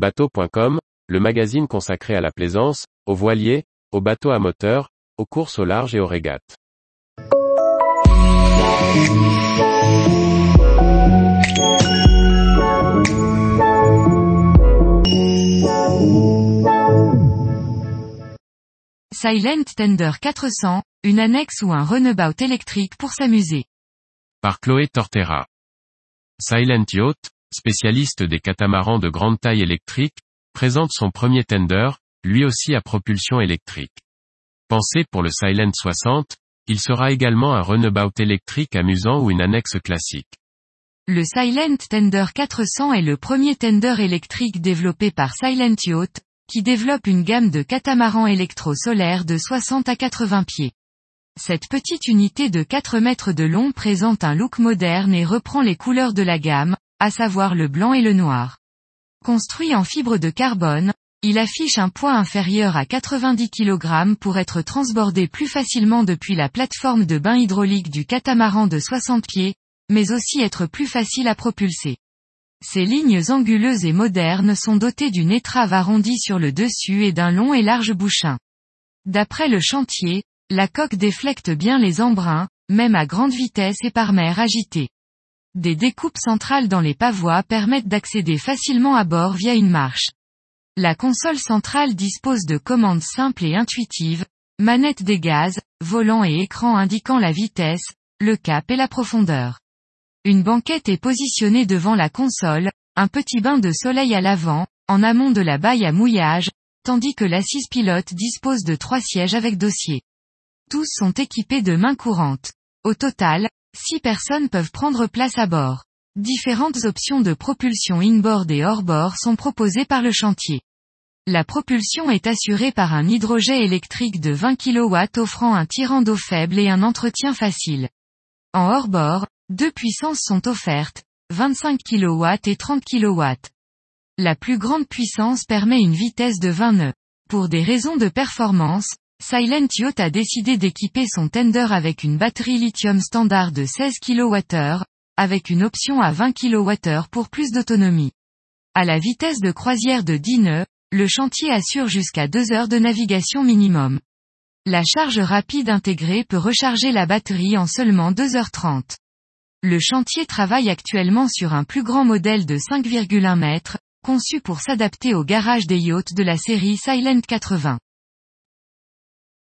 Bateau.com, le magazine consacré à la plaisance, aux voiliers, aux bateaux à moteur, aux courses au large et aux régates. Silent Tender 400, une annexe ou un runabout électrique pour s'amuser. Par Chloé Tortera. Silent Yacht, spécialiste des catamarans de grande taille électrique, présente son premier tender, lui aussi à propulsion électrique. Pensé pour le Silent 60, il sera également un runabout électrique amusant ou une annexe classique. Le Silent Tender 400 est le premier tender électrique développé par Silent Yacht, qui développe une gamme de catamarans électro-solaires de 60 à 80 pieds. Cette petite unité de 4 mètres de long présente un look moderne et reprend les couleurs de la gamme, à savoir le blanc et le noir. Construit en fibre de carbone, il affiche un poids inférieur à 90 kg pour être transbordé plus facilement depuis la plateforme de bain hydraulique du catamaran de 60 pieds, mais aussi être plus facile à propulser. Ces lignes anguleuses et modernes sont dotées d'une étrave arrondie sur le dessus et d'un long et large bouchin. D'après le chantier, la coque déflecte bien les embruns, même à grande vitesse et par mer agitée. Des découpes centrales dans les pavois permettent d'accéder facilement à bord via une marche. La console centrale dispose de commandes simples et intuitives, manette des gaz, volant et écran indiquant la vitesse, le cap et la profondeur. Une banquette est positionnée devant la console, un petit bain de soleil à l'avant, en amont de la baille à mouillage, tandis que l'assise pilote dispose de trois sièges avec dossier. Tous sont équipés de mains courantes. Au total, six personnes peuvent prendre place à bord. Différentes options de propulsion inboard et hors-bord sont proposées par le chantier. La propulsion est assurée par un hydrogène électrique de 20 kW offrant un tirant d'eau faible et un entretien facile. En hors-bord, deux puissances sont offertes, 25 kW et 30 kW. La plus grande puissance permet une vitesse de 20 nœuds. Pour des raisons de performance, Silent Yacht a décidé d'équiper son tender avec une batterie lithium standard de 16 kWh, avec une option à 20 kWh pour plus d'autonomie. À la vitesse de croisière de 10 nœuds, le chantier assure jusqu'à 2 heures de navigation minimum. La charge rapide intégrée peut recharger la batterie en seulement 2h30. Le chantier travaille actuellement sur un plus grand modèle de 5,1 mètres, conçu pour s'adapter au garage des yachts de la série Silent 80.